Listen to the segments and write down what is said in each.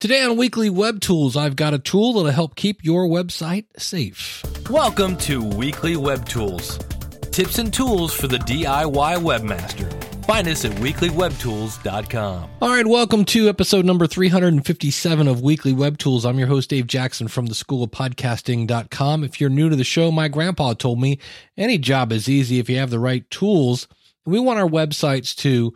Today on Weekly Web Tools, I've got a tool that'll help keep your website safe. Welcome to Weekly Web Tools. Tips and tools for the DIY webmaster. Find us at weeklywebtools.com. All right, welcome to episode number 357 of Weekly Web Tools. I'm your host, Dave Jackson from the School of Podcasting.com. If you're new to the show, my grandpa told me any job is easy if you have the right tools. We want our websites to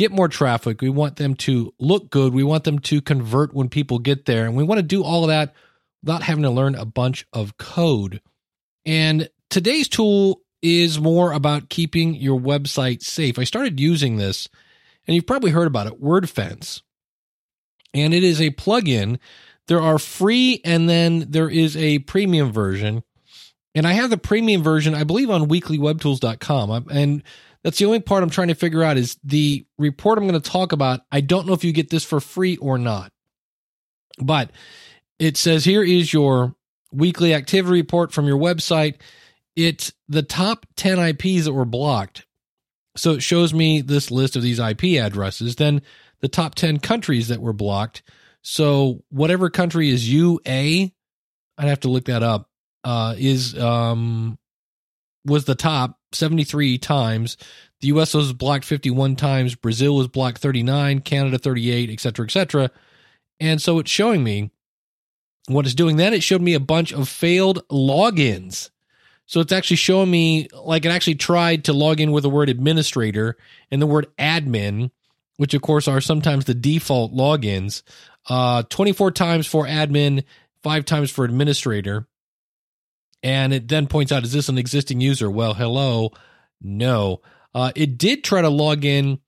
get more traffic. We want them to look good. We want them to convert when people get there. And we want to do all of that without having to learn a bunch of code. And today's tool is more about keeping your website safe. I started using this, and you've probably heard about it WordFence. And it is a plugin. There are free, and then there is a premium version. And I have the premium version, I believe, on weeklywebtools.com. And that's the only part I'm trying to figure out is the report I'm going to talk about. I don't know if you get this for free or not. But it says here is your weekly activity report from your website. It's the top 10 IPs that were blocked. So it shows me this list of these IP addresses, then the top 10 countries that were blocked. So whatever country is UA, I'd have to look that up, uh, is um, was the top 73 times. The US was blocked 51 times. Brazil was blocked 39, Canada 38, etc., etc. And so it's showing me what it's doing. Then it showed me a bunch of failed logins. So it's actually showing me like it actually tried to log in with the word administrator and the word admin, which of course are sometimes the default logins. Uh, 24 times for admin, five times for administrator. And it then points out, is this an existing user? Well, hello. No. Uh, it did try to log in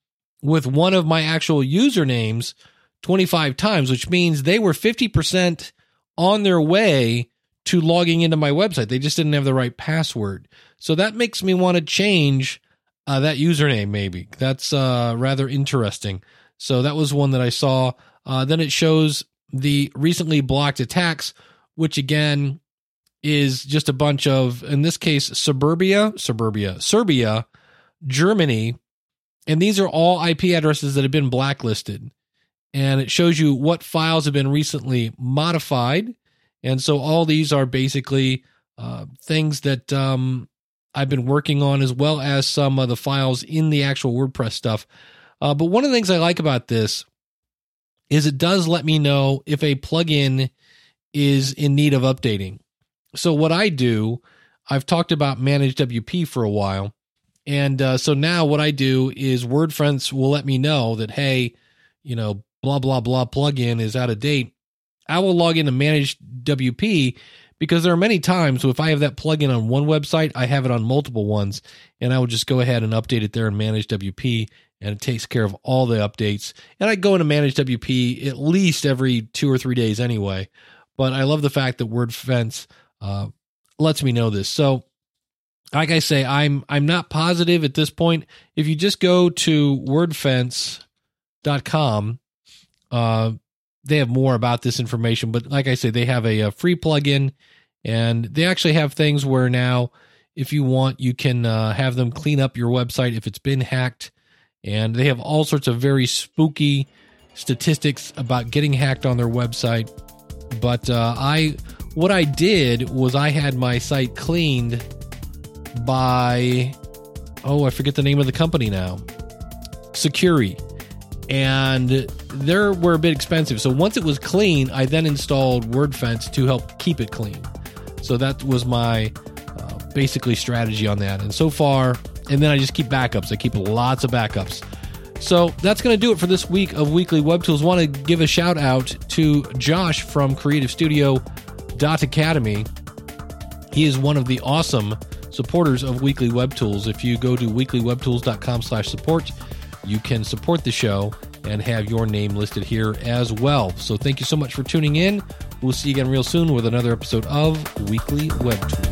with one of my actual usernames 25 times, which means they were 50% on their way to logging into my website. They just didn't have the right password. So that makes me want to change uh, that username, maybe. That's uh, rather interesting. So that was one that I saw. Uh, then it shows the recently blocked attacks, which again is just a bunch of, in this case, suburbia, suburbia, Serbia, Germany, and these are all IP addresses that have been blacklisted. And it shows you what files have been recently modified. And so all these are basically uh, things that um, I've been working on, as well as some of the files in the actual WordPress stuff. Uh, but one of the things I like about this is it does let me know if a plugin is in need of updating. So what I do, I've talked about managed WP for a while. And uh, so now what I do is WordFence will let me know that, hey, you know, blah, blah, blah plugin is out of date. I will log into managed WP because there are many times if I have that plugin on one website, I have it on multiple ones, and I will just go ahead and update it there in Manage WP, and it takes care of all the updates. And I go into managed WP at least every two or three days anyway. But I love the fact that WordFence uh, lets me know this. So, like I say, I'm I'm not positive at this point. If you just go to wordfence.com, uh, they have more about this information. But like I say, they have a, a free plugin, and they actually have things where now, if you want, you can uh, have them clean up your website if it's been hacked, and they have all sorts of very spooky statistics about getting hacked on their website. But uh, I what I did was I had my site cleaned by oh I forget the name of the company now. Sucuri and they were a bit expensive. So once it was clean I then installed WordFence to help keep it clean. So that was my uh, basically strategy on that. And so far and then I just keep backups. I keep lots of backups. So that's going to do it for this week of Weekly Web Tools. Want to give a shout out to Josh from Creative Studio Dot Academy. He is one of the awesome supporters of Weekly Web Tools. If you go to weeklywebtools.com slash support, you can support the show and have your name listed here as well. So thank you so much for tuning in. We'll see you again real soon with another episode of Weekly Web Tools.